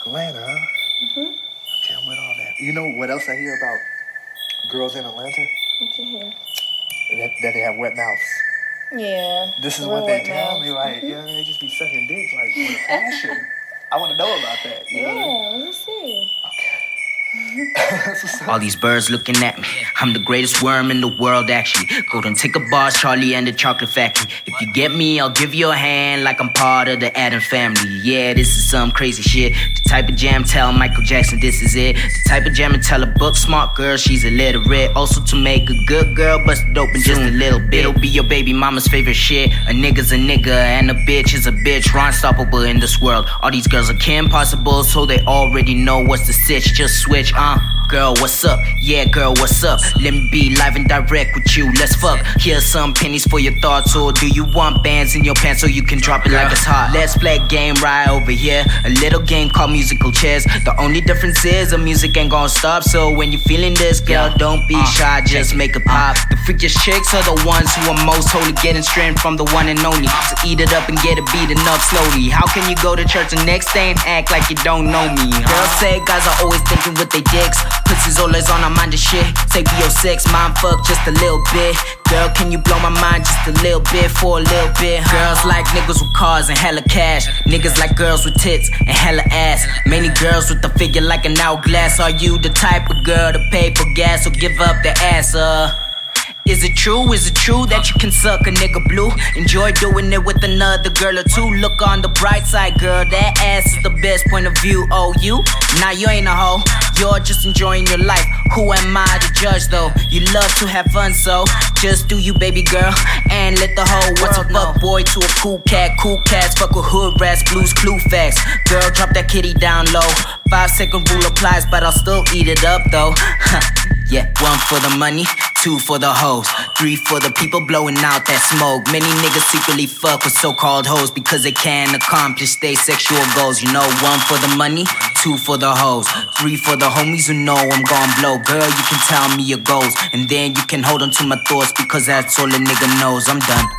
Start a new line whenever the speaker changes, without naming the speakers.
Atlanta, huh? Mm-hmm. Okay, I'm with all that. You know what else I hear about girls in Atlanta?
What you hear?
That, that they have wet mouths.
Yeah.
This is what they tell
mouth.
me, like, you know, they just be sucking dick, like, with a passion. I want to know about that. You know what I mean?
Yeah, let me see.
All these birds looking at me. I'm the greatest worm in the world, actually. Go and take a bars, Charlie and the Chocolate Factory. If you get me, I'll give you a hand like I'm part of the Addams family. Yeah, this is some crazy shit. The type of jam tell Michael Jackson this is it. The type of jam and tell a book smart girl she's illiterate. Also to make a good girl, bust it open just a little bit. It'll be your baby mama's favorite shit. A nigga's a nigga and a bitch is a bitch. Unstoppable in this world. All these girls are Kim Possible, so they already know what's the sitch. Just switch, uh. Girl, what's up? Yeah, girl, what's up? Let me be live and direct with you. Let's fuck. Here's some pennies for your thoughts, or do you want bands in your pants so you can drop it like it's hot? Let's play a game right over here. A little game called musical chairs. The only difference is the music ain't gonna stop. So when you're feeling this, girl, don't be uh, shy, just make a pop. Uh. The freakiest chicks are the ones who are most holy, getting strength from the one and only. Uh. So eat it up and get it beaten up slowly. How can you go to church the next day and act like you don't know me? Girls say guys are always thinking with their dicks. Pussies always on our mind and shit. Take your sex, mind fuck just a little bit. Girl, can you blow my mind just a little bit for a little bit? Girls like niggas with cars and hella cash. Niggas like girls with tits and hella ass. Many girls with a figure like an hourglass. Are you the type of girl to pay for gas or give up the ass? Uh. Is it true? Is it true that you can suck a nigga blue? Enjoy doing it with another girl or two. Look on the bright side, girl. That ass is the best point of view. Oh, you? Nah, you ain't a hoe. You're just enjoying your life. Who am I to judge though? You love to have fun, so just do you, baby girl, and let the whole world know. Fuck boy to a cool cat, cool cats fuck with hood rats, blues, clue facts. Girl, drop that kitty down low. Five second rule applies, but I'll still eat it up though. yeah, one for the money, two for the hoes, three for the people blowing out that smoke. Many niggas secretly fuck with so-called hoes because they can't accomplish their sexual goals. You know, one for the money, two for the hoes, three for the homies who know I'm gon' blow. Girl, you can tell me your goals, and then you can hold on to my thoughts because that's all a nigga knows. I'm done.